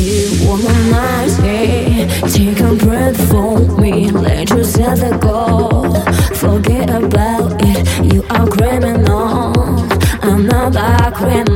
You womanize me, take a breath for me, let you set the. Forget about it, you are criminal. I'm not that criminal.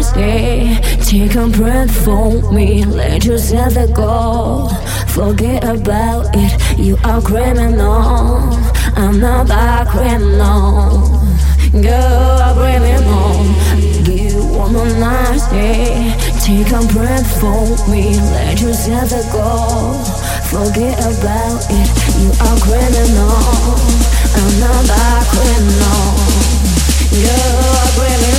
Take a breath for me, let yourself go. Forget about it, you are criminal. I'm not a criminal. Girl, criminal. You want my. Take a breath for me, let yourself go. Forget about it, you are criminal. I'm not a criminal. Girl, criminal.